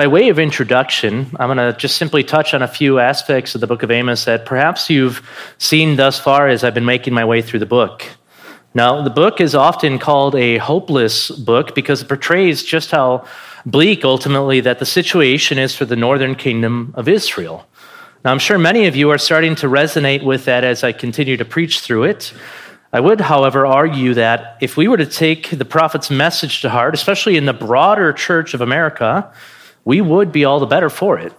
by way of introduction, I'm going to just simply touch on a few aspects of the book of Amos that perhaps you've seen thus far as I've been making my way through the book. Now, the book is often called a hopeless book because it portrays just how bleak ultimately that the situation is for the northern kingdom of Israel. Now, I'm sure many of you are starting to resonate with that as I continue to preach through it. I would, however, argue that if we were to take the prophet's message to heart, especially in the broader church of America, we would be all the better for it.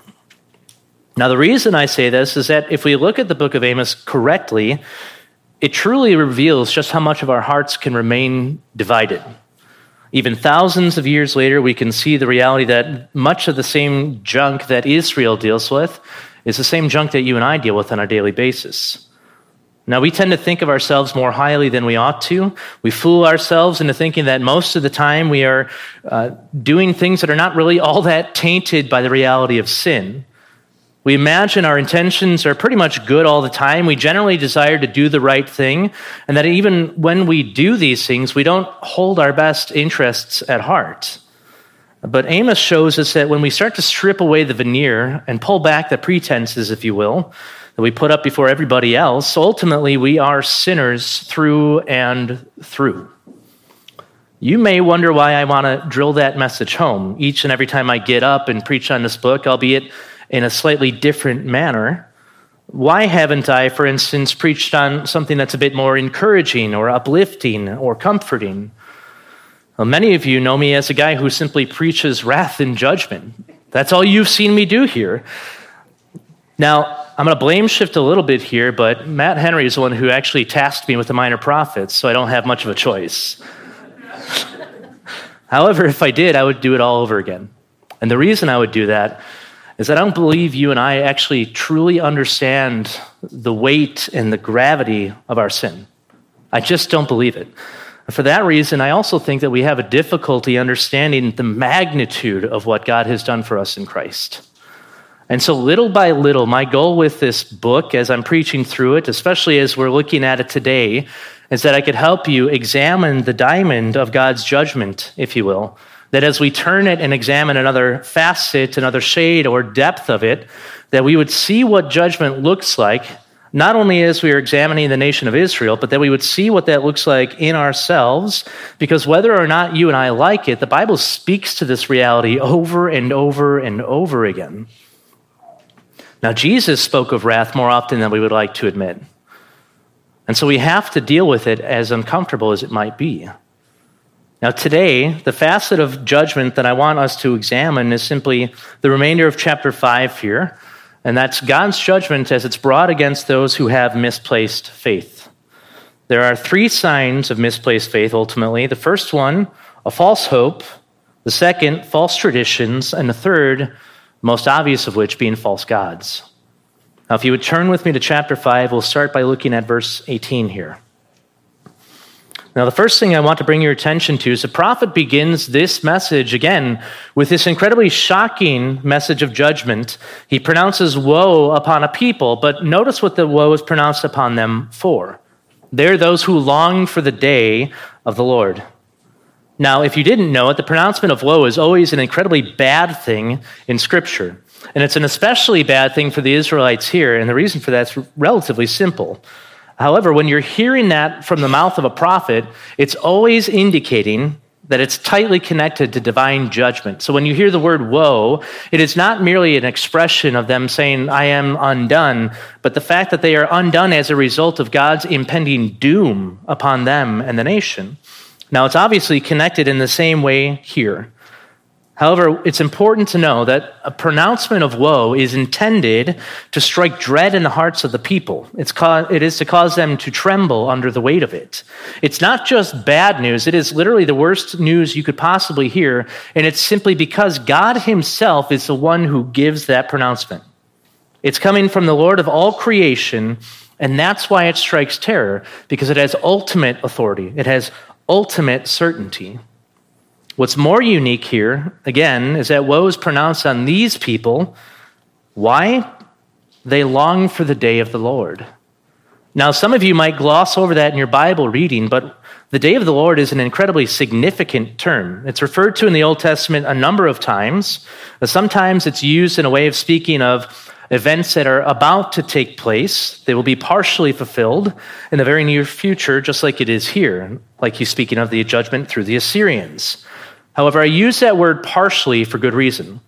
Now, the reason I say this is that if we look at the book of Amos correctly, it truly reveals just how much of our hearts can remain divided. Even thousands of years later, we can see the reality that much of the same junk that Israel deals with is the same junk that you and I deal with on a daily basis. Now, we tend to think of ourselves more highly than we ought to. We fool ourselves into thinking that most of the time we are uh, doing things that are not really all that tainted by the reality of sin. We imagine our intentions are pretty much good all the time. We generally desire to do the right thing, and that even when we do these things, we don't hold our best interests at heart. But Amos shows us that when we start to strip away the veneer and pull back the pretenses, if you will, that we put up before everybody else, ultimately we are sinners through and through. You may wonder why I want to drill that message home each and every time I get up and preach on this book, albeit in a slightly different manner. Why haven't I, for instance, preached on something that's a bit more encouraging or uplifting or comforting? Well, many of you know me as a guy who simply preaches wrath and judgment. That's all you've seen me do here. Now, I'm going to blame shift a little bit here, but Matt Henry is the one who actually tasked me with the minor prophets, so I don't have much of a choice. However, if I did, I would do it all over again. And the reason I would do that is I don't believe you and I actually truly understand the weight and the gravity of our sin. I just don't believe it. And for that reason, I also think that we have a difficulty understanding the magnitude of what God has done for us in Christ. And so, little by little, my goal with this book, as I'm preaching through it, especially as we're looking at it today, is that I could help you examine the diamond of God's judgment, if you will, that as we turn it and examine another facet, another shade or depth of it, that we would see what judgment looks like, not only as we are examining the nation of Israel, but that we would see what that looks like in ourselves, because whether or not you and I like it, the Bible speaks to this reality over and over and over again. Now, Jesus spoke of wrath more often than we would like to admit. And so we have to deal with it as uncomfortable as it might be. Now, today, the facet of judgment that I want us to examine is simply the remainder of chapter 5 here, and that's God's judgment as it's brought against those who have misplaced faith. There are three signs of misplaced faith ultimately. The first one, a false hope. The second, false traditions. And the third, most obvious of which being false gods. Now, if you would turn with me to chapter 5, we'll start by looking at verse 18 here. Now, the first thing I want to bring your attention to is the prophet begins this message again with this incredibly shocking message of judgment. He pronounces woe upon a people, but notice what the woe is pronounced upon them for. They're those who long for the day of the Lord. Now, if you didn't know it, the pronouncement of woe is always an incredibly bad thing in Scripture. And it's an especially bad thing for the Israelites here, and the reason for that is relatively simple. However, when you're hearing that from the mouth of a prophet, it's always indicating that it's tightly connected to divine judgment. So when you hear the word woe, it is not merely an expression of them saying, I am undone, but the fact that they are undone as a result of God's impending doom upon them and the nation. Now, it's obviously connected in the same way here. However, it's important to know that a pronouncement of woe is intended to strike dread in the hearts of the people. It's it is to cause them to tremble under the weight of it. It's not just bad news, it is literally the worst news you could possibly hear, and it's simply because God Himself is the one who gives that pronouncement. It's coming from the Lord of all creation, and that's why it strikes terror, because it has ultimate authority, it has ultimate certainty. What's more unique here, again, is that woe is pronounced on these people. Why? They long for the day of the Lord. Now, some of you might gloss over that in your Bible reading, but the day of the Lord is an incredibly significant term. It's referred to in the Old Testament a number of times. Sometimes it's used in a way of speaking of events that are about to take place. They will be partially fulfilled in the very near future, just like it is here, like he's speaking of the judgment through the Assyrians. However, I use that word partially for good reason.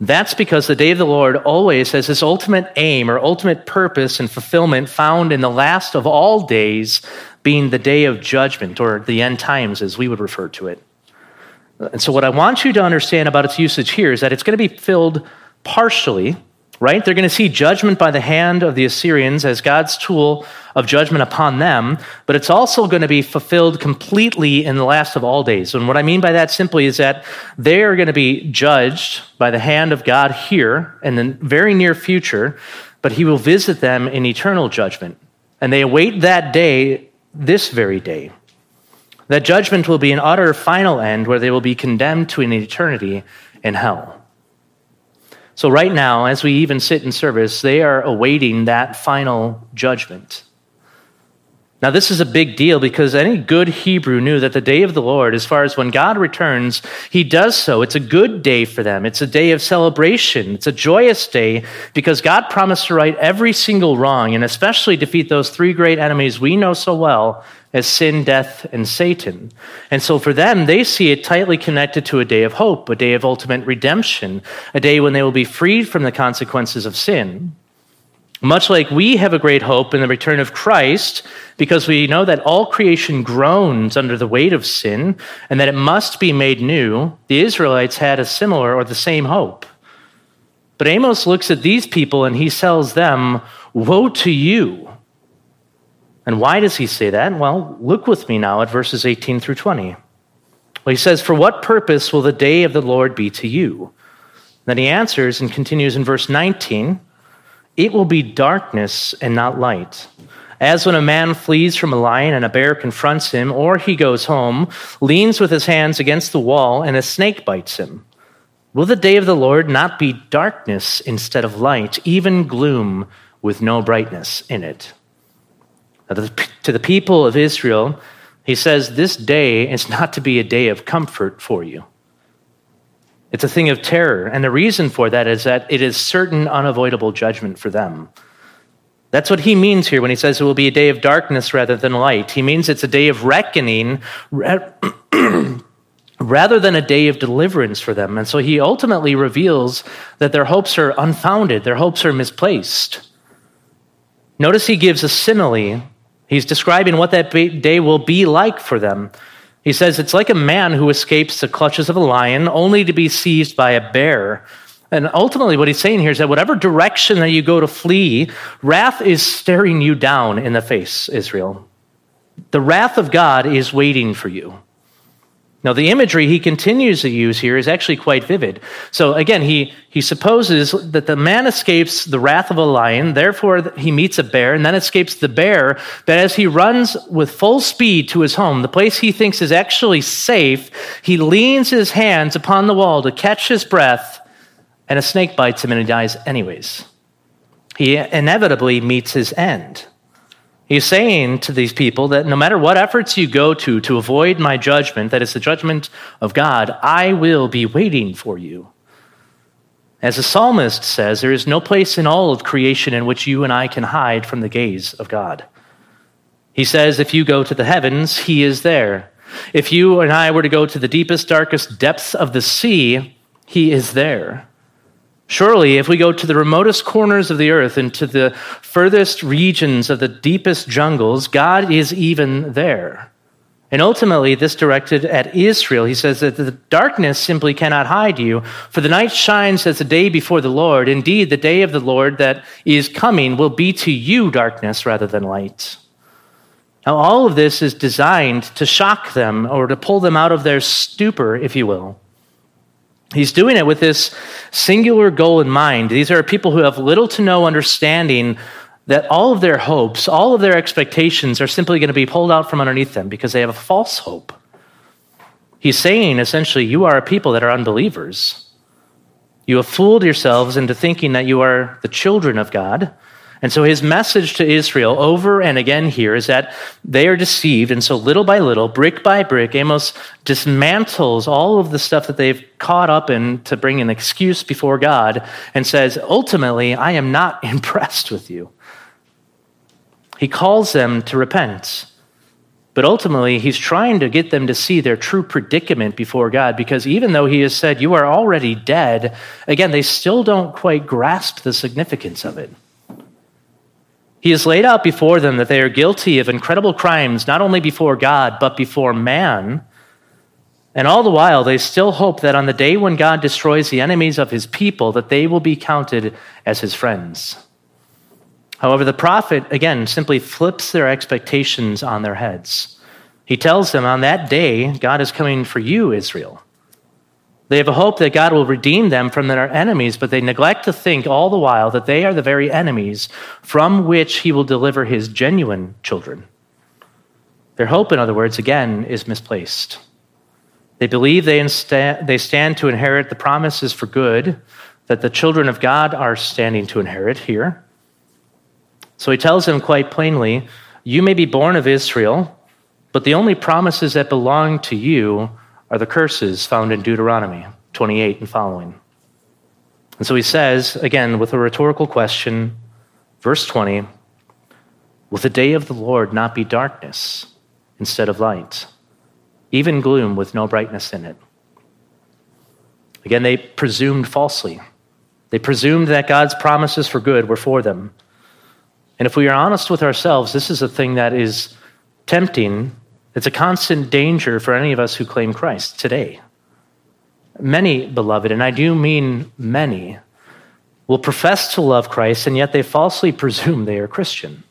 That's because the day of the Lord always has this ultimate aim or ultimate purpose and fulfillment found in the last of all days, being the day of judgment or the end times as we would refer to it. And so, what I want you to understand about its usage here is that it's going to be filled partially right? They're going to see judgment by the hand of the Assyrians as God's tool of judgment upon them, but it's also going to be fulfilled completely in the last of all days. And what I mean by that simply is that they are going to be judged by the hand of God here in the very near future, but he will visit them in eternal judgment. And they await that day this very day. That judgment will be an utter final end where they will be condemned to an eternity in hell. So, right now, as we even sit in service, they are awaiting that final judgment. Now, this is a big deal because any good Hebrew knew that the day of the Lord, as far as when God returns, he does so. It's a good day for them. It's a day of celebration. It's a joyous day because God promised to right every single wrong and especially defeat those three great enemies we know so well as sin, death, and Satan. And so for them, they see it tightly connected to a day of hope, a day of ultimate redemption, a day when they will be freed from the consequences of sin. Much like we have a great hope in the return of Christ, because we know that all creation groans under the weight of sin and that it must be made new, the Israelites had a similar or the same hope. But Amos looks at these people and he tells them, Woe to you! And why does he say that? Well, look with me now at verses 18 through 20. Well, he says, For what purpose will the day of the Lord be to you? Then he answers and continues in verse 19 It will be darkness and not light. As when a man flees from a lion and a bear confronts him, or he goes home, leans with his hands against the wall, and a snake bites him. Will the day of the Lord not be darkness instead of light, even gloom with no brightness in it? to the people of Israel, he says, This day is not to be a day of comfort for you. It's a thing of terror. And the reason for that is that it is certain, unavoidable judgment for them. That's what he means here when he says it will be a day of darkness rather than light. He means it's a day of reckoning rather than a day of deliverance for them. And so he ultimately reveals that their hopes are unfounded, their hopes are misplaced. Notice he gives a simile He's describing what that day will be like for them. He says it's like a man who escapes the clutches of a lion only to be seized by a bear. And ultimately, what he's saying here is that whatever direction that you go to flee, wrath is staring you down in the face, Israel. The wrath of God is waiting for you. Now, the imagery he continues to use here is actually quite vivid. So, again, he, he supposes that the man escapes the wrath of a lion, therefore, he meets a bear, and then escapes the bear. But as he runs with full speed to his home, the place he thinks is actually safe, he leans his hands upon the wall to catch his breath, and a snake bites him and he dies anyways. He inevitably meets his end. He's saying to these people that no matter what efforts you go to to avoid my judgment, that is the judgment of God, I will be waiting for you. As the psalmist says, there is no place in all of creation in which you and I can hide from the gaze of God. He says, if you go to the heavens, he is there. If you and I were to go to the deepest, darkest depths of the sea, he is there. Surely, if we go to the remotest corners of the earth and to the furthest regions of the deepest jungles, God is even there. And ultimately, this directed at Israel. He says that the darkness simply cannot hide you, for the night shines as the day before the Lord. Indeed, the day of the Lord that is coming will be to you darkness rather than light. Now, all of this is designed to shock them or to pull them out of their stupor, if you will. He's doing it with this singular goal in mind. These are people who have little to no understanding that all of their hopes, all of their expectations are simply going to be pulled out from underneath them because they have a false hope. He's saying essentially, you are a people that are unbelievers. You have fooled yourselves into thinking that you are the children of God And so his message to Israel over and again here is that they are deceived. And so little by little, brick by brick, Amos dismantles all of the stuff that they've caught up in to bring an excuse before God and says, ultimately, I am not impressed with you. He calls them to repent. But ultimately, he's trying to get them to see their true predicament before God because even though he has said, You are already dead, again, they still don't quite grasp the significance of it. He has laid out before them that they are guilty of incredible crimes, not only before God, but before man. And all the while, they still hope that on the day when God destroys the enemies of his people, that they will be counted as his friends. However, the prophet, again, simply flips their expectations on their heads. He tells them on that day, God is coming for you, Israel. They have a hope that God will redeem them from their enemies, but they neglect to think all the while that they are the very enemies from which he will deliver his genuine children. Their hope, in other words, again, is misplaced. They believe they, insta- they stand to inherit the promises for good that the children of God are standing to inherit here. So he tells them quite plainly You may be born of Israel, but the only promises that belong to you are the curses found in Deuteronomy 28 and following. And so he says, again, with a rhetorical question, verse 20 Will the day of the Lord not be darkness instead of light, even gloom with no brightness in it? Again, they presumed falsely. They presumed that God's promises for good were for them. And if we are honest with ourselves, this is a thing that is tempting it's a constant danger for any of us who claim Christ today. Many, beloved, and I do mean many, will profess to love Christ, and yet they falsely presume they are Christian.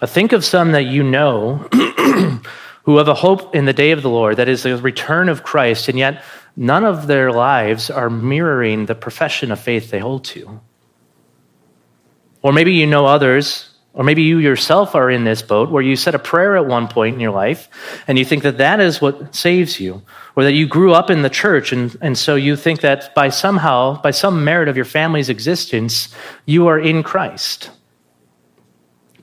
Uh, think of some that you know who have a hope in the day of the Lord, that is the return of Christ, and yet none of their lives are mirroring the profession of faith they hold to. Or maybe you know others or maybe you yourself are in this boat where you said a prayer at one point in your life and you think that that is what saves you. Or that you grew up in the church and, and so you think that by somehow, by some merit of your family's existence, you are in Christ.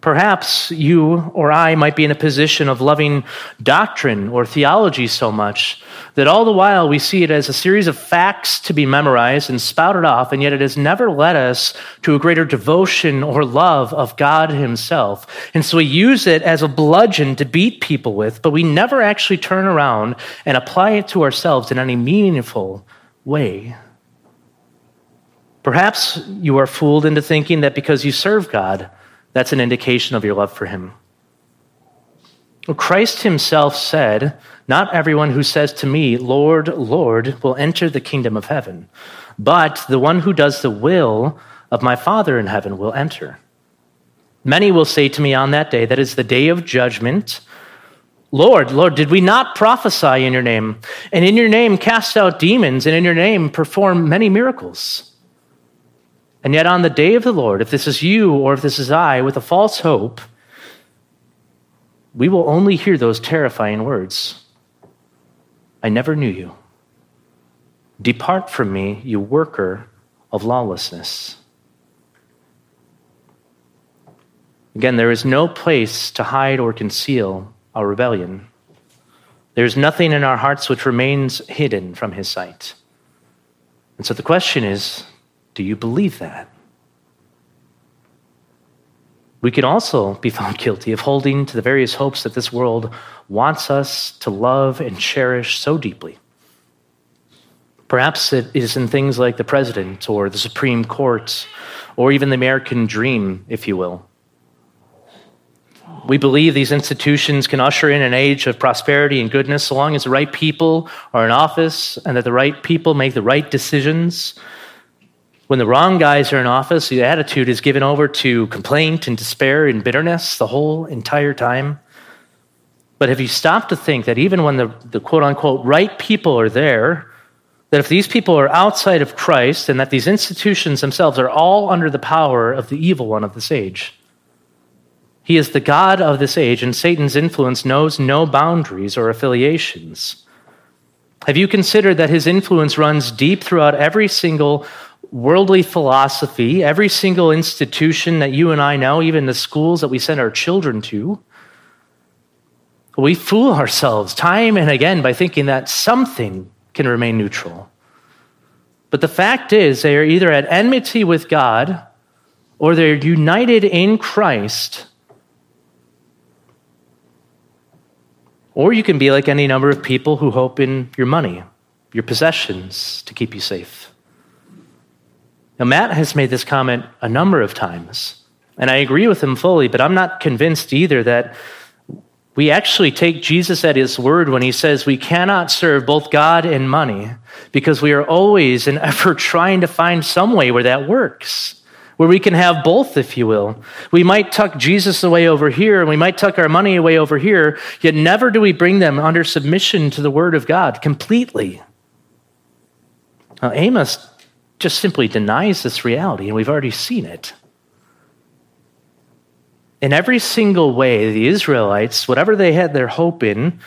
Perhaps you or I might be in a position of loving doctrine or theology so much that all the while we see it as a series of facts to be memorized and spouted off, and yet it has never led us to a greater devotion or love of God Himself. And so we use it as a bludgeon to beat people with, but we never actually turn around and apply it to ourselves in any meaningful way. Perhaps you are fooled into thinking that because you serve God, that's an indication of your love for him. Well, Christ himself said, Not everyone who says to me, Lord, Lord, will enter the kingdom of heaven, but the one who does the will of my Father in heaven will enter. Many will say to me on that day, that is the day of judgment, Lord, Lord, did we not prophesy in your name, and in your name cast out demons, and in your name perform many miracles? And yet, on the day of the Lord, if this is you or if this is I with a false hope, we will only hear those terrifying words I never knew you. Depart from me, you worker of lawlessness. Again, there is no place to hide or conceal our rebellion. There is nothing in our hearts which remains hidden from his sight. And so the question is do you believe that? We can also be found guilty of holding to the various hopes that this world wants us to love and cherish so deeply. Perhaps it is in things like the president or the Supreme Court or even the American dream, if you will. We believe these institutions can usher in an age of prosperity and goodness so long as the right people are in office and that the right people make the right decisions when the wrong guys are in office, the attitude is given over to complaint and despair and bitterness the whole entire time. But have you stopped to think that even when the, the quote unquote right people are there, that if these people are outside of Christ and that these institutions themselves are all under the power of the evil one of this age? He is the God of this age, and Satan's influence knows no boundaries or affiliations. Have you considered that his influence runs deep throughout every single worldly philosophy, every single institution that you and I know, even the schools that we send our children to, we fool ourselves time and again by thinking that something can remain neutral. But the fact is, they are either at enmity with God or they're united in Christ. Or you can be like any number of people who hope in your money, your possessions to keep you safe. Now, Matt has made this comment a number of times, and I agree with him fully, but I'm not convinced either that we actually take Jesus at his word when he says we cannot serve both God and money because we are always and ever trying to find some way where that works, where we can have both, if you will. We might tuck Jesus away over here and we might tuck our money away over here, yet never do we bring them under submission to the word of God completely. Now, Amos just simply denies this reality, and we've already seen it. In every single way, the Israelites, whatever they had their hope in,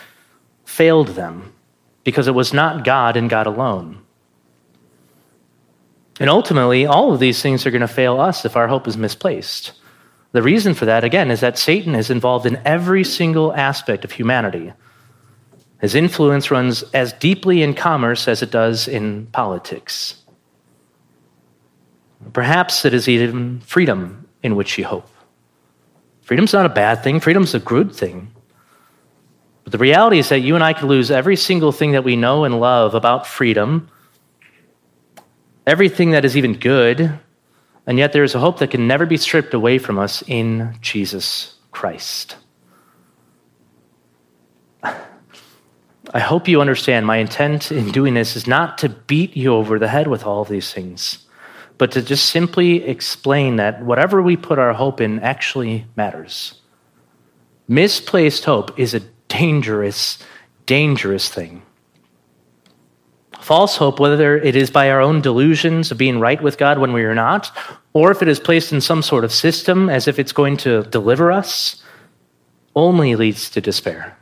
failed them because it was not God and God alone. And ultimately, all of these things are going to fail us if our hope is misplaced. The reason for that, again, is that Satan is involved in every single aspect of humanity. His influence runs as deeply in commerce as it does in politics. Perhaps it is even freedom in which you hope. Freedom's not a bad thing, freedom's a good thing. But the reality is that you and I could lose every single thing that we know and love about freedom, everything that is even good, and yet there is a hope that can never be stripped away from us in Jesus Christ. I hope you understand my intent in doing this is not to beat you over the head with all of these things but to just simply explain that whatever we put our hope in actually matters. Misplaced hope is a dangerous, dangerous thing. False hope, whether it is by our own delusions of being right with God when we are not, or if it is placed in some sort of system as if it's going to deliver us, only leads to despair.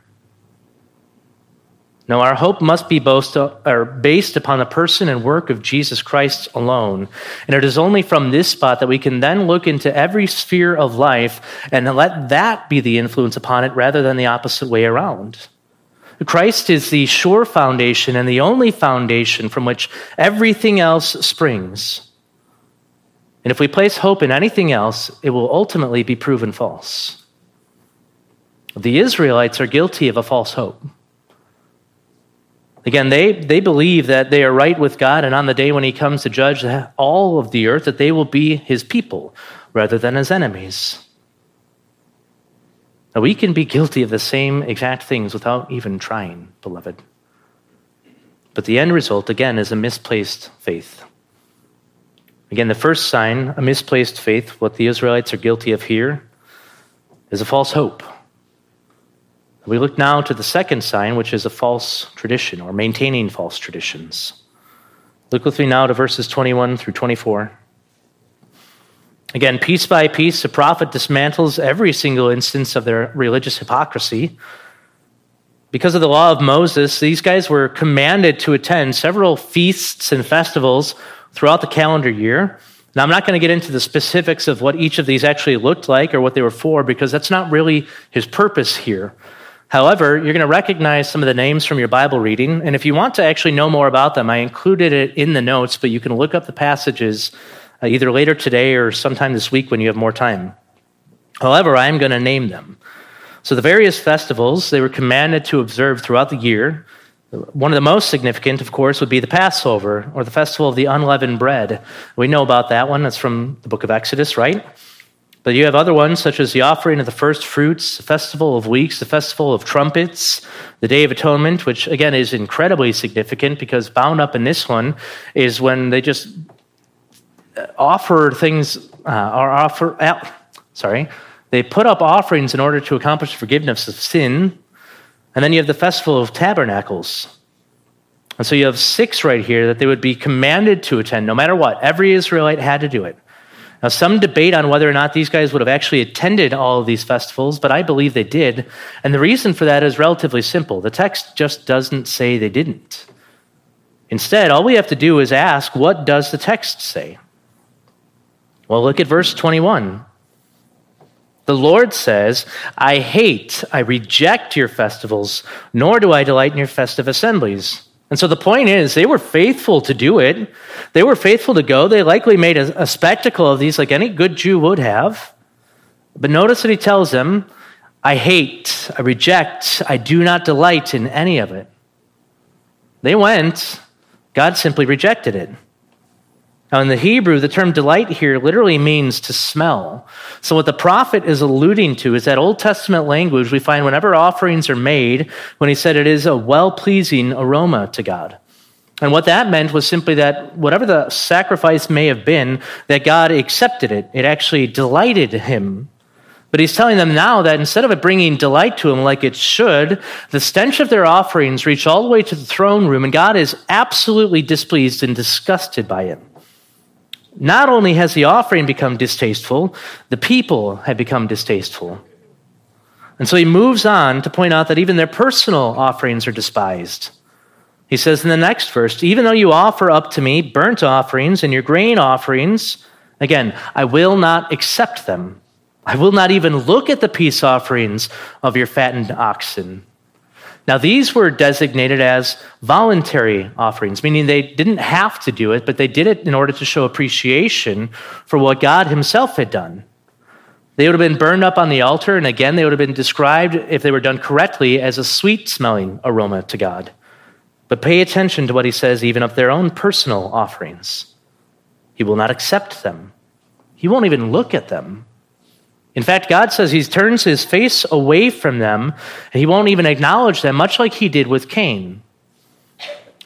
No, our hope must be based upon the person and work of Jesus Christ alone. And it is only from this spot that we can then look into every sphere of life and let that be the influence upon it rather than the opposite way around. Christ is the sure foundation and the only foundation from which everything else springs. And if we place hope in anything else, it will ultimately be proven false. The Israelites are guilty of a false hope. Again, they, they believe that they are right with God, and on the day when He comes to judge all of the earth, that they will be His people rather than His enemies. Now, we can be guilty of the same exact things without even trying, beloved. But the end result, again, is a misplaced faith. Again, the first sign, a misplaced faith, what the Israelites are guilty of here, is a false hope. We look now to the second sign, which is a false tradition or maintaining false traditions. Look with me now to verses 21 through 24. Again, piece by piece, the prophet dismantles every single instance of their religious hypocrisy. Because of the law of Moses, these guys were commanded to attend several feasts and festivals throughout the calendar year. Now, I'm not going to get into the specifics of what each of these actually looked like or what they were for, because that's not really his purpose here. However, you're going to recognize some of the names from your Bible reading. And if you want to actually know more about them, I included it in the notes, but you can look up the passages uh, either later today or sometime this week when you have more time. However, I am going to name them. So, the various festivals they were commanded to observe throughout the year. One of the most significant, of course, would be the Passover or the festival of the unleavened bread. We know about that one. That's from the book of Exodus, right? But you have other ones, such as the offering of the first fruits, the festival of weeks, the festival of trumpets, the Day of Atonement, which again is incredibly significant because bound up in this one is when they just uh, offer things, uh, or offer, uh, sorry, they put up offerings in order to accomplish forgiveness of sin. And then you have the festival of tabernacles. And so you have six right here that they would be commanded to attend, no matter what. Every Israelite had to do it. Now, some debate on whether or not these guys would have actually attended all of these festivals, but I believe they did. And the reason for that is relatively simple. The text just doesn't say they didn't. Instead, all we have to do is ask, what does the text say? Well, look at verse 21. The Lord says, I hate, I reject your festivals, nor do I delight in your festive assemblies. And so the point is, they were faithful to do it. They were faithful to go. They likely made a, a spectacle of these like any good Jew would have. But notice that he tells them, I hate, I reject, I do not delight in any of it. They went, God simply rejected it. Now, in the Hebrew, the term delight here literally means to smell. So, what the prophet is alluding to is that Old Testament language we find whenever offerings are made, when he said it is a well pleasing aroma to God. And what that meant was simply that whatever the sacrifice may have been, that God accepted it. It actually delighted him. But he's telling them now that instead of it bringing delight to him like it should, the stench of their offerings reached all the way to the throne room, and God is absolutely displeased and disgusted by it. Not only has the offering become distasteful, the people have become distasteful. And so he moves on to point out that even their personal offerings are despised. He says in the next verse, even though you offer up to me burnt offerings and your grain offerings, again, I will not accept them. I will not even look at the peace offerings of your fattened oxen. Now, these were designated as voluntary offerings, meaning they didn't have to do it, but they did it in order to show appreciation for what God Himself had done. They would have been burned up on the altar, and again, they would have been described, if they were done correctly, as a sweet smelling aroma to God. But pay attention to what He says, even of their own personal offerings. He will not accept them, He won't even look at them. In fact, God says he turns his face away from them and he won't even acknowledge them, much like he did with Cain.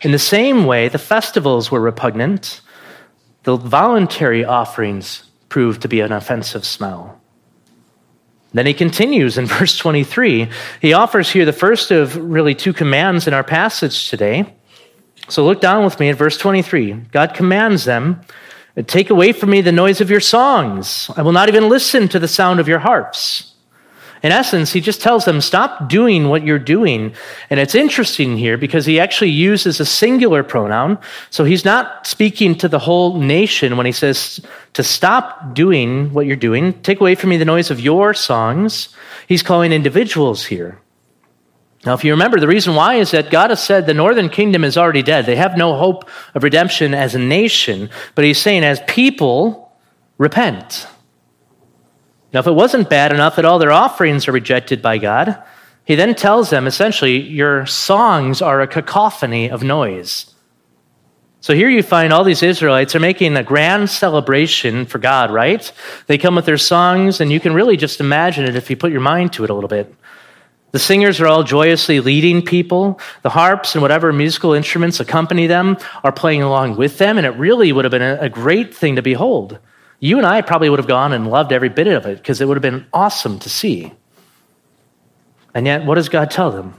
In the same way, the festivals were repugnant. The voluntary offerings proved to be an offensive smell. Then he continues in verse 23. He offers here the first of really two commands in our passage today. So look down with me at verse 23. God commands them Take away from me the noise of your songs. I will not even listen to the sound of your harps. In essence, he just tells them, stop doing what you're doing. And it's interesting here because he actually uses a singular pronoun. So he's not speaking to the whole nation when he says to stop doing what you're doing. Take away from me the noise of your songs. He's calling individuals here. Now, if you remember, the reason why is that God has said the northern kingdom is already dead. They have no hope of redemption as a nation. But he's saying, as people, repent. Now, if it wasn't bad enough that all their offerings are rejected by God, he then tells them essentially, your songs are a cacophony of noise. So here you find all these Israelites are making a grand celebration for God, right? They come with their songs, and you can really just imagine it if you put your mind to it a little bit. The singers are all joyously leading people. The harps and whatever musical instruments accompany them are playing along with them, and it really would have been a great thing to behold. You and I probably would have gone and loved every bit of it because it would have been awesome to see. And yet, what does God tell them?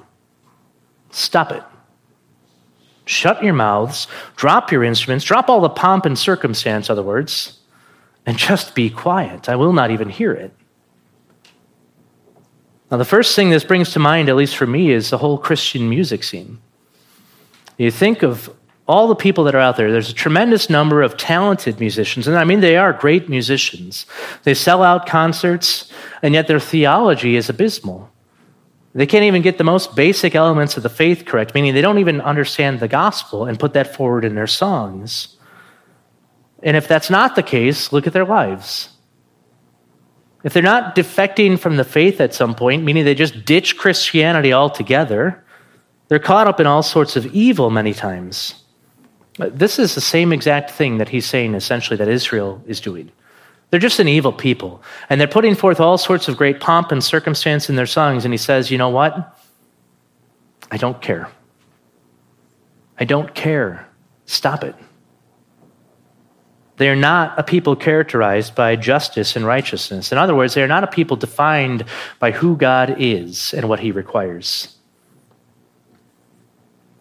Stop it. Shut your mouths, drop your instruments, drop all the pomp and circumstance, other words, and just be quiet. I will not even hear it. Now, the first thing this brings to mind, at least for me, is the whole Christian music scene. You think of all the people that are out there, there's a tremendous number of talented musicians, and I mean, they are great musicians. They sell out concerts, and yet their theology is abysmal. They can't even get the most basic elements of the faith correct, meaning they don't even understand the gospel and put that forward in their songs. And if that's not the case, look at their lives. If they're not defecting from the faith at some point, meaning they just ditch Christianity altogether, they're caught up in all sorts of evil many times. This is the same exact thing that he's saying essentially that Israel is doing. They're just an evil people. And they're putting forth all sorts of great pomp and circumstance in their songs. And he says, You know what? I don't care. I don't care. Stop it. They are not a people characterized by justice and righteousness. In other words, they are not a people defined by who God is and what he requires.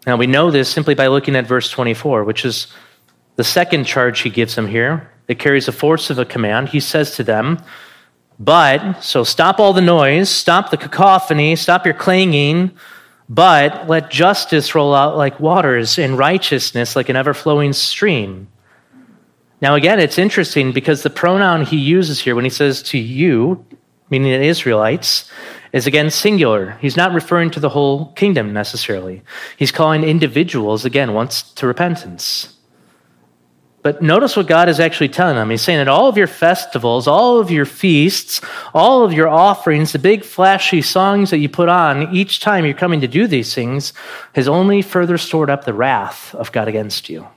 Now, we know this simply by looking at verse 24, which is the second charge he gives them here. It carries the force of a command. He says to them, But, so stop all the noise, stop the cacophony, stop your clanging, but let justice roll out like waters and righteousness like an ever flowing stream. Now, again, it's interesting because the pronoun he uses here when he says to you, meaning the Israelites, is again singular. He's not referring to the whole kingdom necessarily. He's calling individuals, again, once to repentance. But notice what God is actually telling them. He's saying that all of your festivals, all of your feasts, all of your offerings, the big flashy songs that you put on each time you're coming to do these things, has only further stored up the wrath of God against you.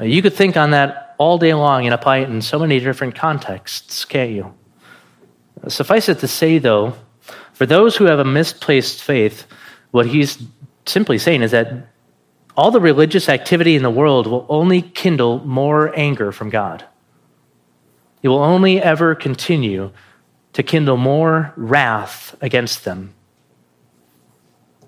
You could think on that all day long and apply it in so many different contexts, can't you? Suffice it to say, though, for those who have a misplaced faith, what he's simply saying is that all the religious activity in the world will only kindle more anger from God. It will only ever continue to kindle more wrath against them.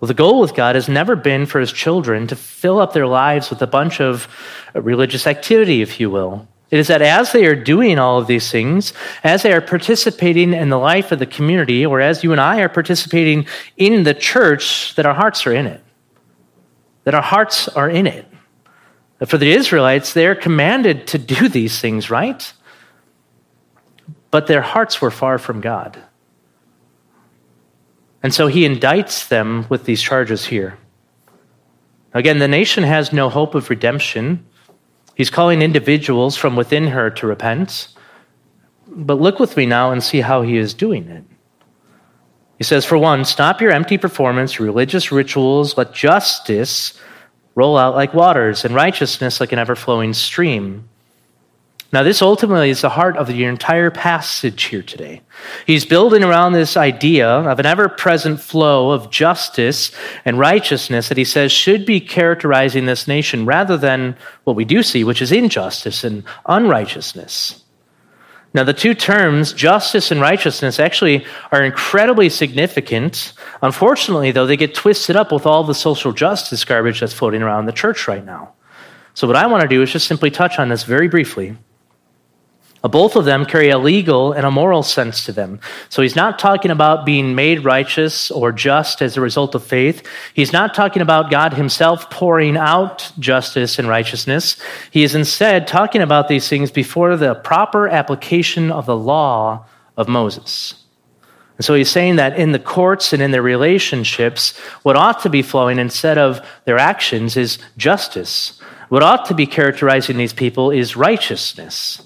Well, the goal with God has never been for his children to fill up their lives with a bunch of religious activity, if you will. It is that as they are doing all of these things, as they are participating in the life of the community, or as you and I are participating in the church, that our hearts are in it. That our hearts are in it. For the Israelites, they're commanded to do these things, right? But their hearts were far from God. And so he indicts them with these charges here. Again, the nation has no hope of redemption. He's calling individuals from within her to repent. But look with me now and see how he is doing it. He says, for one, stop your empty performance, religious rituals, let justice roll out like waters, and righteousness like an ever flowing stream. Now, this ultimately is the heart of the entire passage here today. He's building around this idea of an ever present flow of justice and righteousness that he says should be characterizing this nation rather than what we do see, which is injustice and unrighteousness. Now, the two terms, justice and righteousness, actually are incredibly significant. Unfortunately, though, they get twisted up with all the social justice garbage that's floating around the church right now. So, what I want to do is just simply touch on this very briefly both of them carry a legal and a moral sense to them. So he's not talking about being made righteous or just as a result of faith. He's not talking about God himself pouring out justice and righteousness. He is instead talking about these things before the proper application of the law of Moses. And so he's saying that in the courts and in their relationships, what ought to be flowing instead of their actions is justice. What ought to be characterizing these people is righteousness.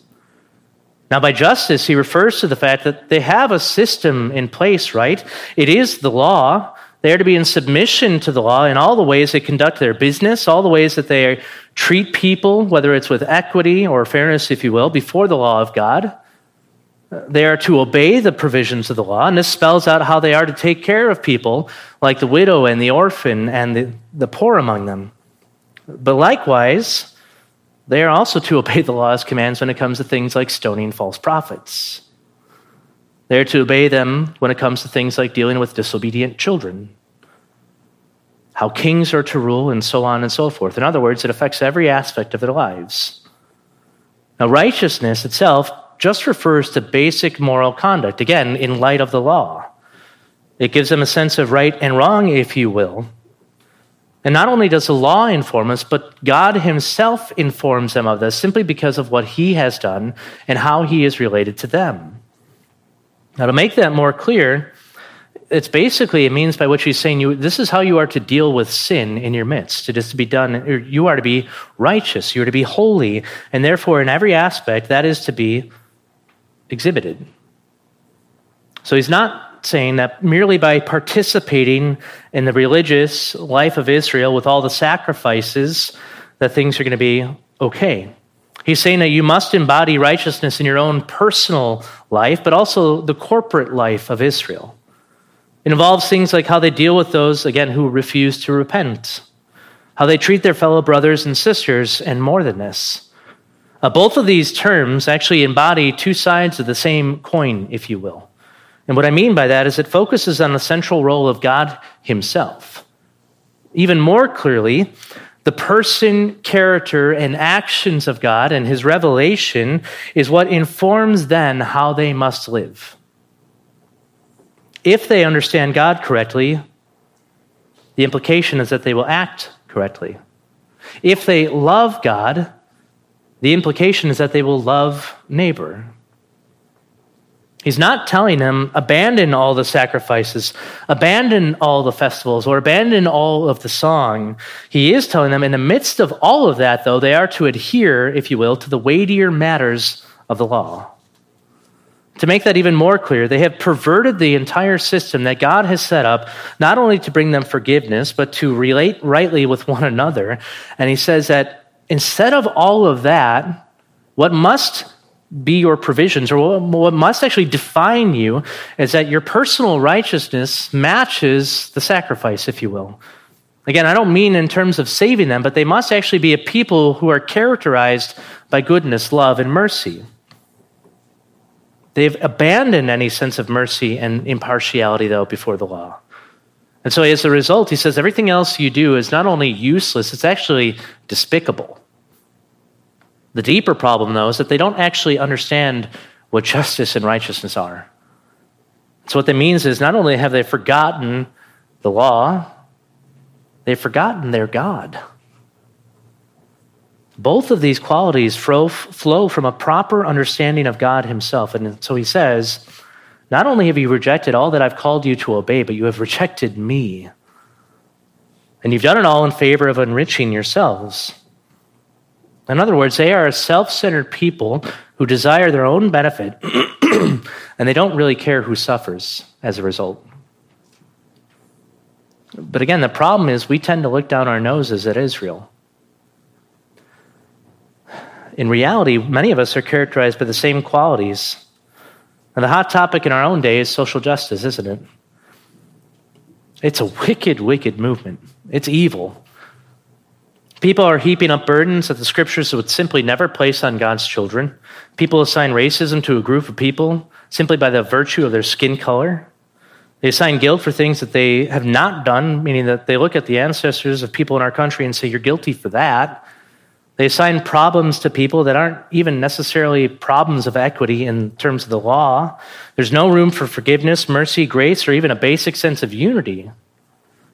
Now, by justice, he refers to the fact that they have a system in place, right? It is the law. They are to be in submission to the law in all the ways they conduct their business, all the ways that they treat people, whether it's with equity or fairness, if you will, before the law of God. They are to obey the provisions of the law, and this spells out how they are to take care of people like the widow and the orphan and the, the poor among them. But likewise, they are also to obey the law's commands when it comes to things like stoning false prophets. They are to obey them when it comes to things like dealing with disobedient children, how kings are to rule, and so on and so forth. In other words, it affects every aspect of their lives. Now, righteousness itself just refers to basic moral conduct, again, in light of the law. It gives them a sense of right and wrong, if you will, and not only does the law inform us, but God Himself informs them of this simply because of what He has done and how He is related to them. Now, to make that more clear, it's basically a means by which He's saying you, this is how you are to deal with sin in your midst. It is to be done, you are to be righteous, you are to be holy, and therefore, in every aspect, that is to be exhibited. So He's not saying that merely by participating in the religious life of Israel with all the sacrifices, that things are going to be okay. He's saying that you must embody righteousness in your own personal life, but also the corporate life of Israel. It involves things like how they deal with those, again, who refuse to repent, how they treat their fellow brothers and sisters, and more than this. Uh, both of these terms actually embody two sides of the same coin, if you will. And what I mean by that is it focuses on the central role of God Himself. Even more clearly, the person, character, and actions of God and His revelation is what informs then how they must live. If they understand God correctly, the implication is that they will act correctly. If they love God, the implication is that they will love neighbor. He's not telling them, abandon all the sacrifices, abandon all the festivals, or abandon all of the song. He is telling them, in the midst of all of that, though, they are to adhere, if you will, to the weightier matters of the law. To make that even more clear, they have perverted the entire system that God has set up, not only to bring them forgiveness, but to relate rightly with one another. And he says that instead of all of that, what must be your provisions, or what must actually define you, is that your personal righteousness matches the sacrifice, if you will. Again, I don't mean in terms of saving them, but they must actually be a people who are characterized by goodness, love, and mercy. They've abandoned any sense of mercy and impartiality, though, before the law. And so, as a result, he says everything else you do is not only useless, it's actually despicable. The deeper problem, though, is that they don't actually understand what justice and righteousness are. So, what that means is not only have they forgotten the law, they've forgotten their God. Both of these qualities flow, from a proper understanding of God Himself. And so he says, Not only have you rejected all that I've called you to obey, but you have rejected me. And you've done it all in favor of enriching yourselves. In other words, they are a self centered people who desire their own benefit, and they don't really care who suffers as a result. But again, the problem is we tend to look down our noses at Israel. In reality, many of us are characterized by the same qualities. And the hot topic in our own day is social justice, isn't it? It's a wicked, wicked movement. It's evil. People are heaping up burdens that the scriptures would simply never place on God's children. People assign racism to a group of people simply by the virtue of their skin color. They assign guilt for things that they have not done, meaning that they look at the ancestors of people in our country and say, You're guilty for that. They assign problems to people that aren't even necessarily problems of equity in terms of the law. There's no room for forgiveness, mercy, grace, or even a basic sense of unity.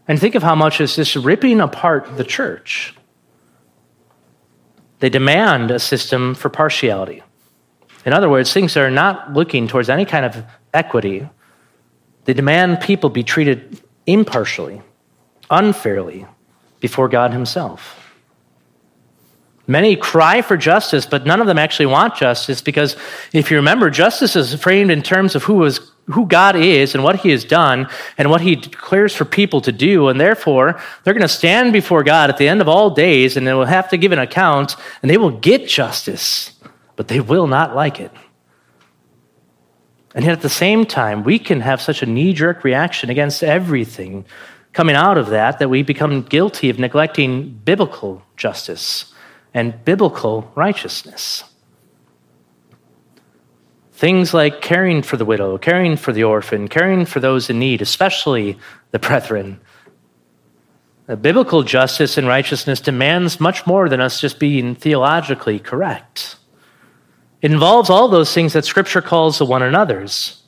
And think of how much is this ripping apart the church. They demand a system for partiality. In other words, things that are not looking towards any kind of equity. They demand people be treated impartially, unfairly, before God Himself. Many cry for justice, but none of them actually want justice because if you remember, justice is framed in terms of who was who God is and what He has done and what He declares for people to do. And therefore, they're going to stand before God at the end of all days and they will have to give an account and they will get justice, but they will not like it. And yet, at the same time, we can have such a knee jerk reaction against everything coming out of that that we become guilty of neglecting biblical justice and biblical righteousness. Things like caring for the widow, caring for the orphan, caring for those in need, especially the brethren. The biblical justice and righteousness demands much more than us just being theologically correct. It involves all those things that Scripture calls the one another's.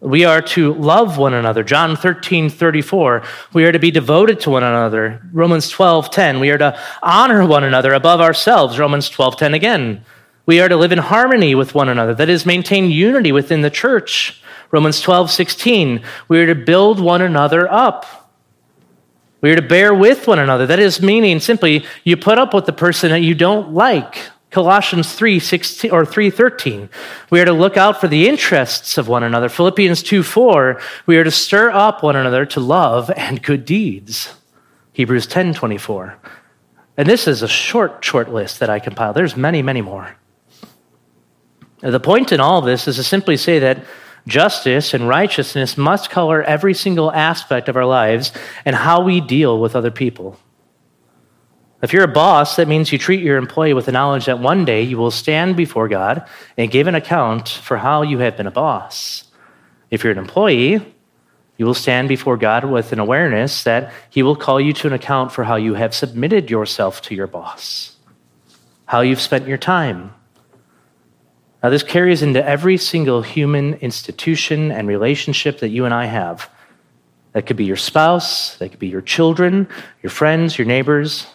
We are to love one another. John 13, 34. We are to be devoted to one another. Romans 12, 10. We are to honor one another above ourselves. Romans 12, 10 again. We are to live in harmony with one another, that is, maintain unity within the church. Romans 12, 16. We are to build one another up. We are to bear with one another. That is, meaning simply you put up with the person that you don't like. Colossians 3, 16, or 3, 13. We are to look out for the interests of one another. Philippians 2, 4. We are to stir up one another to love and good deeds. Hebrews 10, 24. And this is a short, short list that I compiled. There's many, many more. The point in all this is to simply say that justice and righteousness must color every single aspect of our lives and how we deal with other people. If you're a boss, that means you treat your employee with the knowledge that one day you will stand before God and give an account for how you have been a boss. If you're an employee, you will stand before God with an awareness that He will call you to an account for how you have submitted yourself to your boss, how you've spent your time, now, this carries into every single human institution and relationship that you and I have. That could be your spouse, that could be your children, your friends, your neighbors,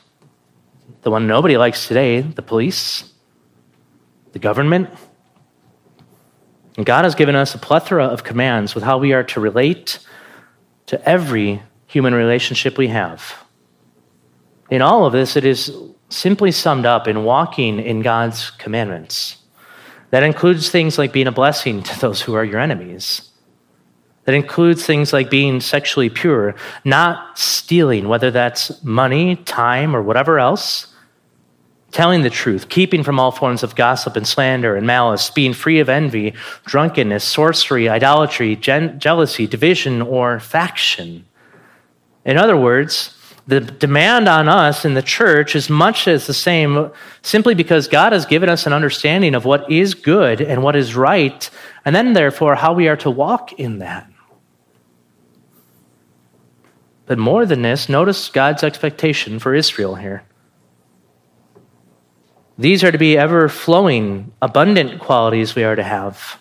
the one nobody likes today, the police, the government. And God has given us a plethora of commands with how we are to relate to every human relationship we have. In all of this, it is simply summed up in walking in God's commandments. That includes things like being a blessing to those who are your enemies. That includes things like being sexually pure, not stealing, whether that's money, time, or whatever else, telling the truth, keeping from all forms of gossip and slander and malice, being free of envy, drunkenness, sorcery, idolatry, gen- jealousy, division, or faction. In other words, the demand on us in the church is much as the same simply because God has given us an understanding of what is good and what is right, and then therefore how we are to walk in that. But more than this, notice God's expectation for Israel here. These are to be ever flowing, abundant qualities we are to have.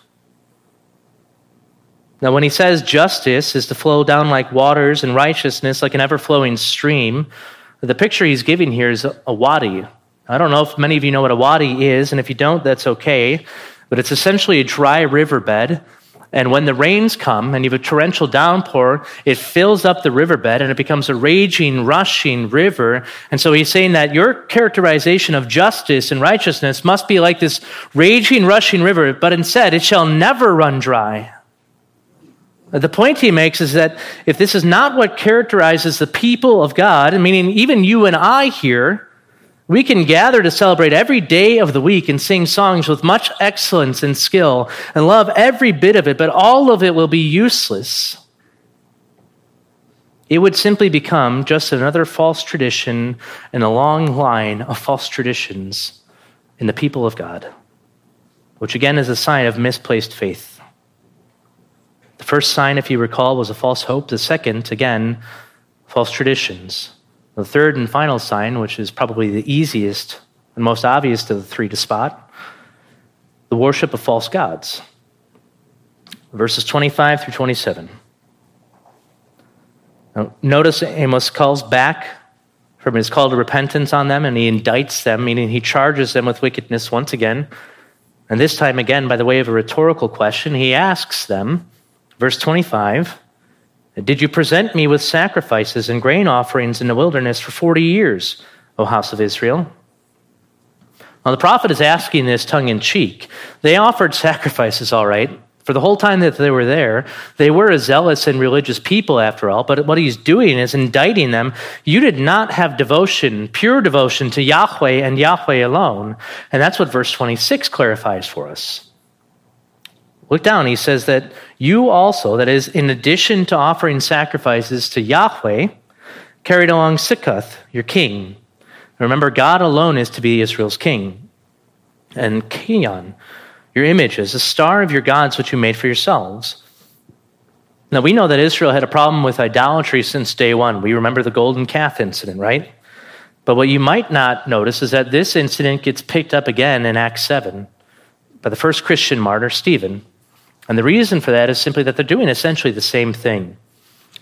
Now, when he says justice is to flow down like waters and righteousness like an ever flowing stream, the picture he's giving here is a wadi. I don't know if many of you know what a wadi is, and if you don't, that's okay. But it's essentially a dry riverbed and when the rains come and you have a torrential downpour, it fills up the riverbed and it becomes a raging, rushing river. And so he's saying that your characterization of justice and righteousness must be like this raging, rushing river, but instead it shall never run dry. The point he makes is that if this is not what characterizes the people of God, meaning even you and I here, we can gather to celebrate every day of the week and sing songs with much excellence and skill and love every bit of it, but all of it will be useless. It would simply become just another false tradition in a long line of false traditions in the people of God, which again is a sign of misplaced faith. The first sign, if you recall, was a false hope. The second, again, false traditions. The third and final sign, which is probably the easiest and most obvious of the three to spot, the worship of false gods. Verses 25 through 27. Now, notice Amos calls back from his call to repentance on them and he indicts them, meaning he charges them with wickedness once again. And this time, again, by the way of a rhetorical question, he asks them, verse 25, did you present me with sacrifices and grain offerings in the wilderness for 40 years, O house of Israel? Now, the prophet is asking this tongue in cheek. They offered sacrifices, all right. For the whole time that they were there, they were a zealous and religious people, after all. But what he's doing is indicting them. You did not have devotion, pure devotion to Yahweh and Yahweh alone. And that's what verse 26 clarifies for us. Look down, he says that you also, that is, in addition to offering sacrifices to Yahweh, carried along Sikkuth, your king. Remember, God alone is to be Israel's king. And Kiyan, your image, is a star of your gods which you made for yourselves. Now, we know that Israel had a problem with idolatry since day one. We remember the golden calf incident, right? But what you might not notice is that this incident gets picked up again in Acts 7 by the first Christian martyr, Stephen. And the reason for that is simply that they're doing essentially the same thing.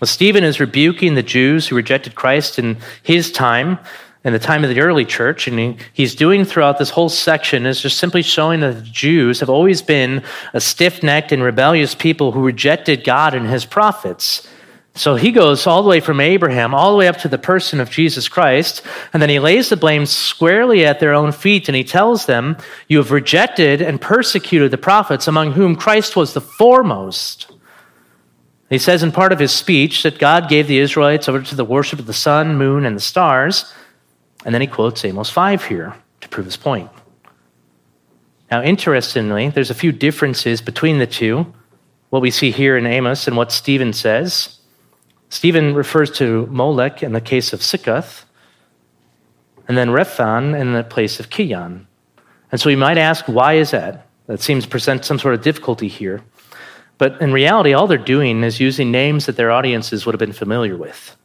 Well, Stephen is rebuking the Jews who rejected Christ in his time, in the time of the early church, and he, he's doing throughout this whole section is just simply showing that the Jews have always been a stiff necked and rebellious people who rejected God and his prophets. So he goes all the way from Abraham, all the way up to the person of Jesus Christ, and then he lays the blame squarely at their own feet, and he tells them, You have rejected and persecuted the prophets, among whom Christ was the foremost. He says in part of his speech that God gave the Israelites over to the worship of the sun, moon, and the stars, and then he quotes Amos 5 here to prove his point. Now, interestingly, there's a few differences between the two, what we see here in Amos and what Stephen says. Stephen refers to Molech in the case of Sikkuth, and then Rephan in the place of Kiyan. And so you might ask, why is that? That seems to present some sort of difficulty here. But in reality, all they're doing is using names that their audiences would have been familiar with.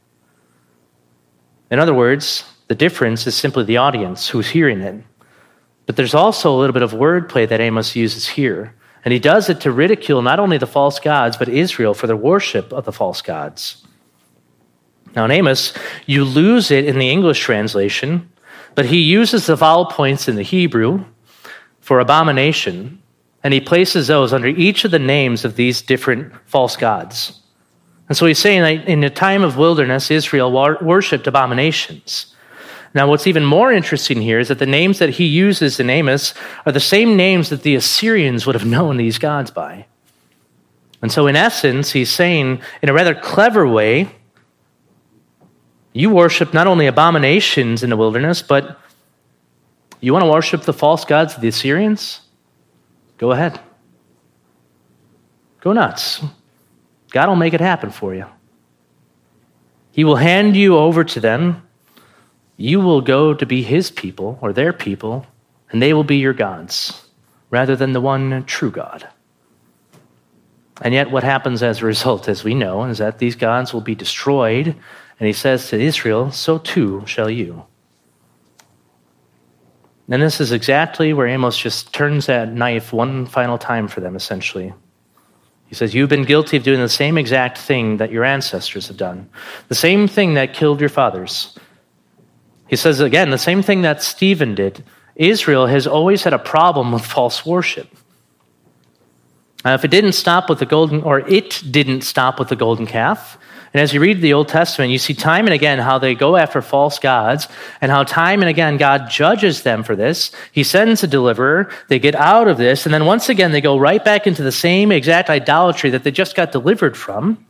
In other words, the difference is simply the audience who's hearing it. But there's also a little bit of wordplay that Amos uses here. And he does it to ridicule not only the false gods, but Israel for their worship of the false gods. Now, in Amos, you lose it in the English translation, but he uses the vowel points in the Hebrew for abomination, and he places those under each of the names of these different false gods. And so he's saying that in the time of wilderness, Israel worshipped abominations. Now, what's even more interesting here is that the names that he uses in Amos are the same names that the Assyrians would have known these gods by. And so, in essence, he's saying, in a rather clever way, you worship not only abominations in the wilderness, but you want to worship the false gods of the Assyrians? Go ahead. Go nuts. God will make it happen for you. He will hand you over to them. You will go to be his people or their people, and they will be your gods rather than the one true God. And yet, what happens as a result, as we know, is that these gods will be destroyed. And he says to Israel, So too shall you. And this is exactly where Amos just turns that knife one final time for them, essentially. He says, You've been guilty of doing the same exact thing that your ancestors have done, the same thing that killed your fathers. He says again, the same thing that Stephen did. Israel has always had a problem with false worship. Now, if it didn't stop with the golden, or it didn't stop with the golden calf, and as you read the Old Testament, you see time and again how they go after false gods and how time and again God judges them for this. He sends a deliverer, they get out of this, and then once again they go right back into the same exact idolatry that they just got delivered from.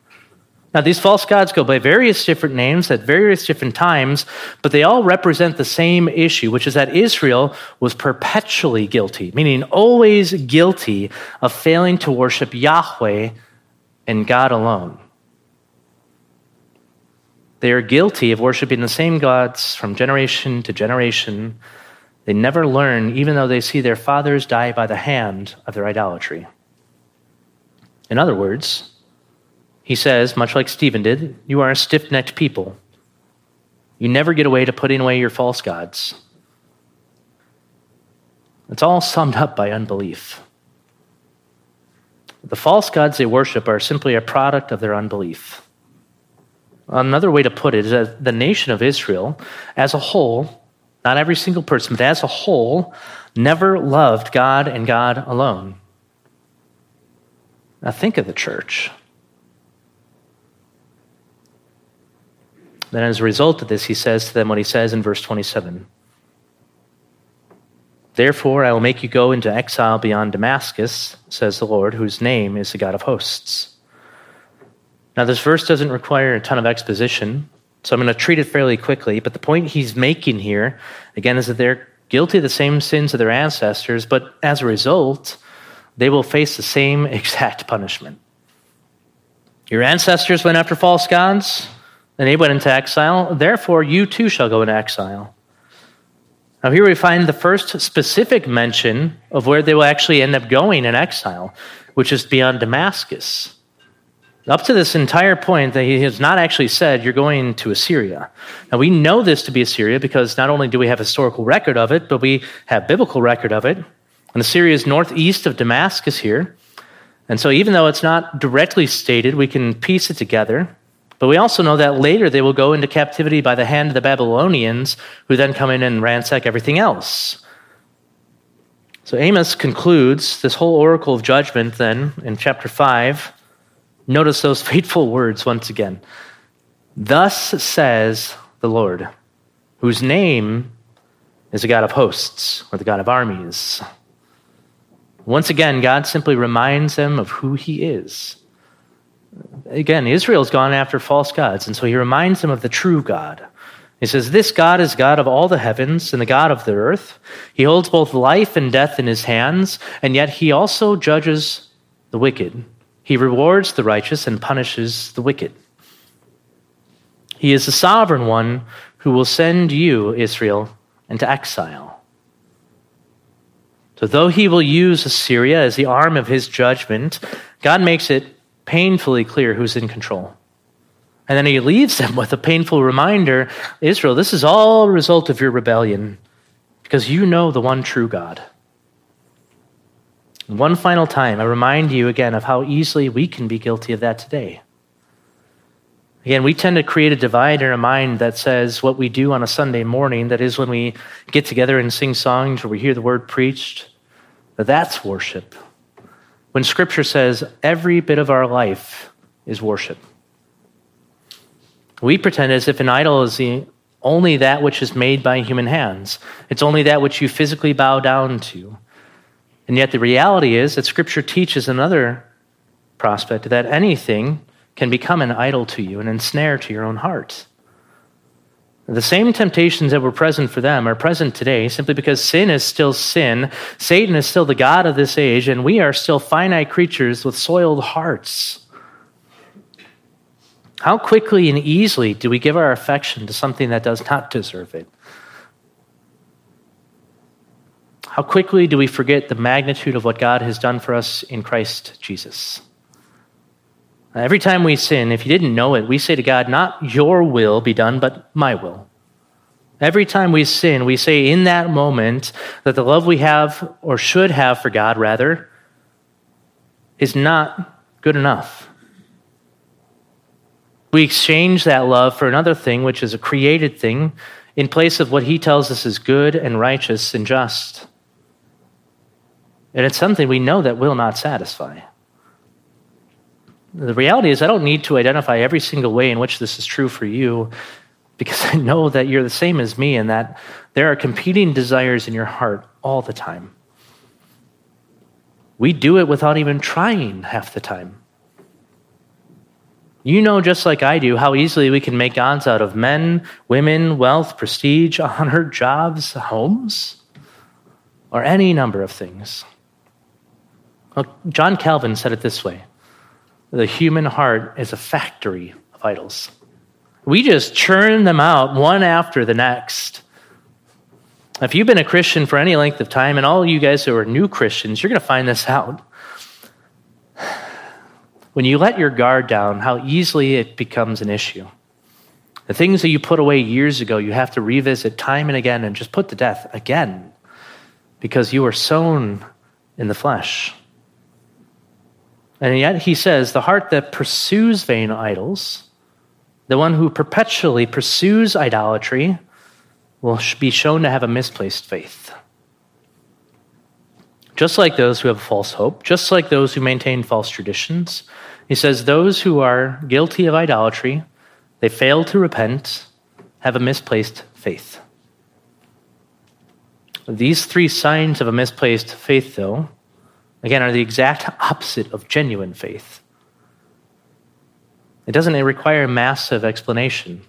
Now, these false gods go by various different names at various different times, but they all represent the same issue, which is that Israel was perpetually guilty, meaning always guilty of failing to worship Yahweh and God alone. They are guilty of worshiping the same gods from generation to generation. They never learn, even though they see their fathers die by the hand of their idolatry. In other words, he says, much like Stephen did, you are a stiff necked people. You never get away to putting away your false gods. It's all summed up by unbelief. The false gods they worship are simply a product of their unbelief. Another way to put it is that the nation of Israel, as a whole, not every single person, but as a whole, never loved God and God alone. Now think of the church. Then, as a result of this, he says to them what he says in verse 27 Therefore, I will make you go into exile beyond Damascus, says the Lord, whose name is the God of hosts. Now, this verse doesn't require a ton of exposition, so I'm going to treat it fairly quickly. But the point he's making here, again, is that they're guilty of the same sins of their ancestors, but as a result, they will face the same exact punishment. Your ancestors went after false gods, and they went into exile. Therefore, you too shall go into exile. Now, here we find the first specific mention of where they will actually end up going in exile, which is beyond Damascus. Up to this entire point, that he has not actually said you're going to Assyria. Now, we know this to be Assyria because not only do we have historical record of it, but we have biblical record of it. And Assyria is northeast of Damascus here. And so, even though it's not directly stated, we can piece it together. But we also know that later they will go into captivity by the hand of the Babylonians, who then come in and ransack everything else. So Amos concludes this whole oracle of judgment then in chapter 5. Notice those fateful words once again. Thus says the Lord, whose name is the God of hosts, or the God of armies. Once again, God simply reminds them of who he is again, Israel's gone after false gods, and so he reminds them of the true God. He says, This God is God of all the heavens and the God of the earth. He holds both life and death in his hands, and yet he also judges the wicked. He rewards the righteous and punishes the wicked. He is the sovereign one who will send you, Israel, into exile. So, though he will use Assyria as the arm of his judgment, God makes it painfully clear who's in control. And then he leaves them with a painful reminder Israel, this is all a result of your rebellion because you know the one true God. One final time, I remind you again of how easily we can be guilty of that today. Again, we tend to create a divide in our mind that says what we do on a Sunday morning, that is when we get together and sing songs or we hear the word preached, that That's worship. When Scripture says every bit of our life is worship, we pretend as if an idol is the only that which is made by human hands. It's only that which you physically bow down to. And yet, the reality is that Scripture teaches another prospect that anything can become an idol to you, an ensnare to your own heart. The same temptations that were present for them are present today simply because sin is still sin, Satan is still the God of this age, and we are still finite creatures with soiled hearts. How quickly and easily do we give our affection to something that does not deserve it? How quickly do we forget the magnitude of what God has done for us in Christ Jesus? Every time we sin, if you didn't know it, we say to God, Not your will be done, but my will. Every time we sin, we say in that moment that the love we have, or should have for God, rather, is not good enough. We exchange that love for another thing, which is a created thing, in place of what He tells us is good and righteous and just. And it's something we know that will not satisfy. The reality is, I don't need to identify every single way in which this is true for you because I know that you're the same as me and that there are competing desires in your heart all the time. We do it without even trying half the time. You know, just like I do, how easily we can make gods out of men, women, wealth, prestige, honor, jobs, homes, or any number of things. Well, John Calvin said it this way the human heart is a factory of idols. We just churn them out one after the next. If you've been a Christian for any length of time, and all you guys who are new Christians, you're going to find this out. When you let your guard down, how easily it becomes an issue. The things that you put away years ago, you have to revisit time and again and just put to death again because you were sown in the flesh. And yet he says, the heart that pursues vain idols, the one who perpetually pursues idolatry, will be shown to have a misplaced faith. Just like those who have a false hope, just like those who maintain false traditions, he says, those who are guilty of idolatry, they fail to repent, have a misplaced faith. These three signs of a misplaced faith, though, again, are the exact opposite of genuine faith. It doesn't require massive explanation.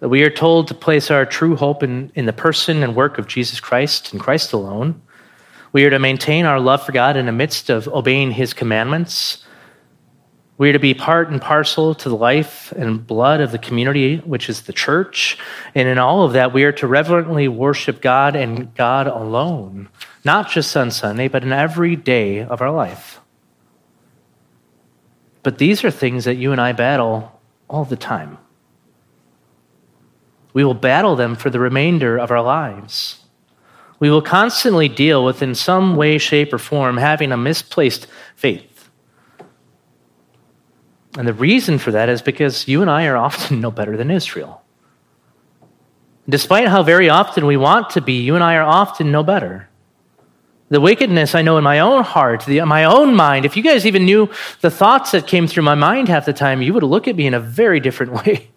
That we are told to place our true hope in, in the person and work of Jesus Christ and Christ alone. We are to maintain our love for God in the midst of obeying his commandments. We are to be part and parcel to the life and blood of the community, which is the church. And in all of that, we are to reverently worship God and God alone not just on Sunday, but in every day of our life. But these are things that you and I battle all the time. We will battle them for the remainder of our lives. We will constantly deal with, in some way, shape, or form, having a misplaced faith. And the reason for that is because you and I are often no better than Israel. Despite how very often we want to be, you and I are often no better the wickedness I know in my own heart, the, my own mind, if you guys even knew the thoughts that came through my mind half the time, you would look at me in a very different way.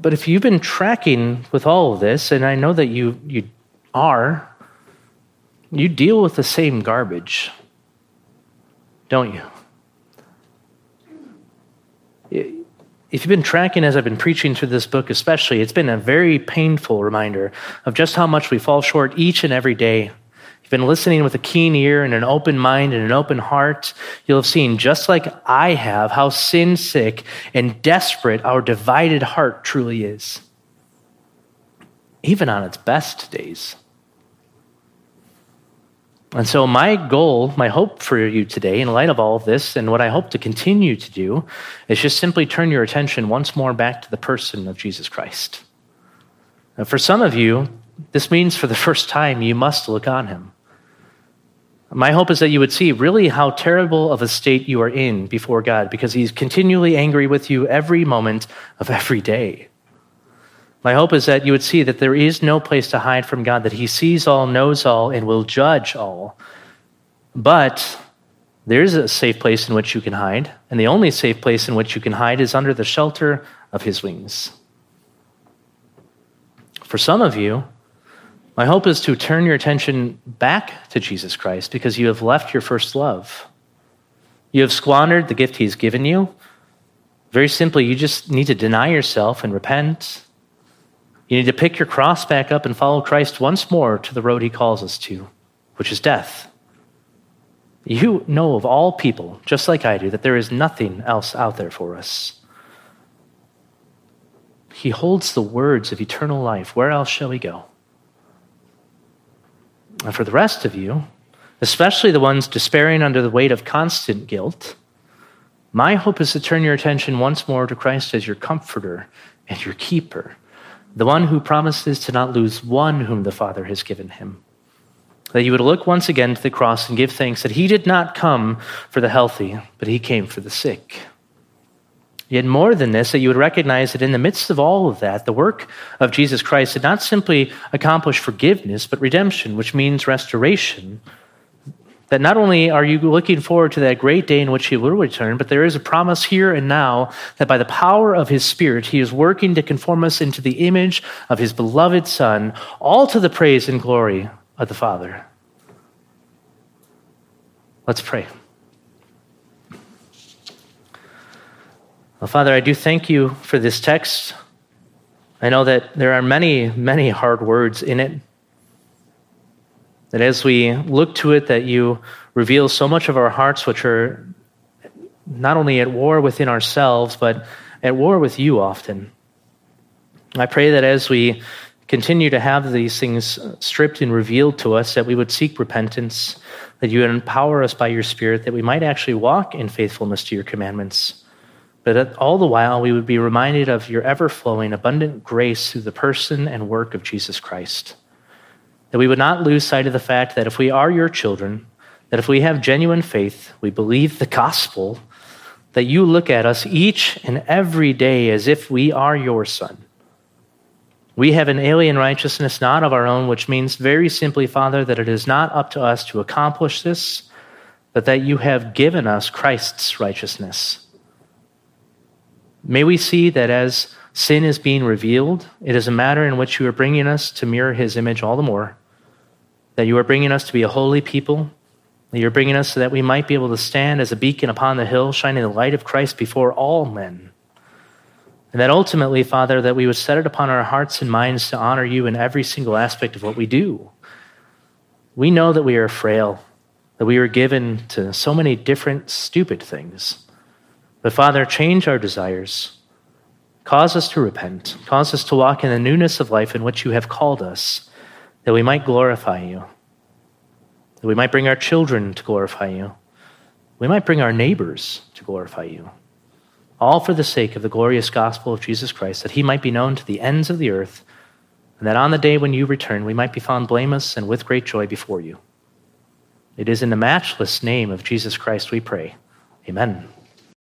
But if you've been tracking with all of this, and I know that you, you are, you deal with the same garbage, don't you? If you've been tracking as I've been preaching through this book, especially, it's been a very painful reminder of just how much we fall short each and every day. If you've been listening with a keen ear and an open mind and an open heart. You'll have seen, just like I have, how sin sick and desperate our divided heart truly is, even on its best days. And so, my goal, my hope for you today, in light of all of this, and what I hope to continue to do, is just simply turn your attention once more back to the person of Jesus Christ. Now, for some of you, this means for the first time you must look on him. My hope is that you would see really how terrible of a state you are in before God because he's continually angry with you every moment of every day. My hope is that you would see that there is no place to hide from God, that He sees all, knows all, and will judge all. But there is a safe place in which you can hide, and the only safe place in which you can hide is under the shelter of His wings. For some of you, my hope is to turn your attention back to Jesus Christ because you have left your first love. You have squandered the gift He's given you. Very simply, you just need to deny yourself and repent you need to pick your cross back up and follow Christ once more to the road he calls us to, which is death. You know of all people, just like I do, that there is nothing else out there for us. He holds the words of eternal life. Where else shall we go? And for the rest of you, especially the ones despairing under the weight of constant guilt, my hope is to turn your attention once more to Christ as your comforter and your keeper the one who promises to not lose one whom the Father has given him. That you would look once again to the cross and give thanks that he did not come for the healthy, but he came for the sick. Yet more than this, that you would recognize that in the midst of all of that, the work of Jesus Christ did not simply accomplish forgiveness, but redemption, which means restoration, that not only are you looking forward to that great day in which he will return, but there is a promise here and now that by the power of his Spirit, he is working to conform us into the image of his beloved Son, all to the praise and glory of the Father. Let's pray. Well, Father, I do thank you for this text. I know that there are many, many hard words in it. That as we look to it, that you reveal so much of our hearts, which are not only at war within ourselves, but at war with you often. I pray that as we continue to have these things stripped and revealed to us, that we would seek repentance, that you would empower us by your Spirit, that we might actually walk in faithfulness to your commandments. But that all the while, we would be reminded of your ever flowing, abundant grace through the person and work of Jesus Christ. That we would not lose sight of the fact that if we are your children, that if we have genuine faith, we believe the gospel, that you look at us each and every day as if we are your son. We have an alien righteousness not of our own, which means very simply, Father, that it is not up to us to accomplish this, but that you have given us Christ's righteousness. May we see that as sin is being revealed, it is a matter in which you are bringing us to mirror his image all the more that you are bringing us to be a holy people, that you're bringing us so that we might be able to stand as a beacon upon the hill, shining the light of Christ before all men. And that ultimately, Father, that we would set it upon our hearts and minds to honor you in every single aspect of what we do. We know that we are frail, that we are given to so many different stupid things. But Father, change our desires. Cause us to repent. Cause us to walk in the newness of life in which you have called us that we might glorify you, that we might bring our children to glorify you, we might bring our neighbors to glorify you, all for the sake of the glorious gospel of Jesus Christ, that he might be known to the ends of the earth, and that on the day when you return, we might be found blameless and with great joy before you. It is in the matchless name of Jesus Christ we pray. Amen.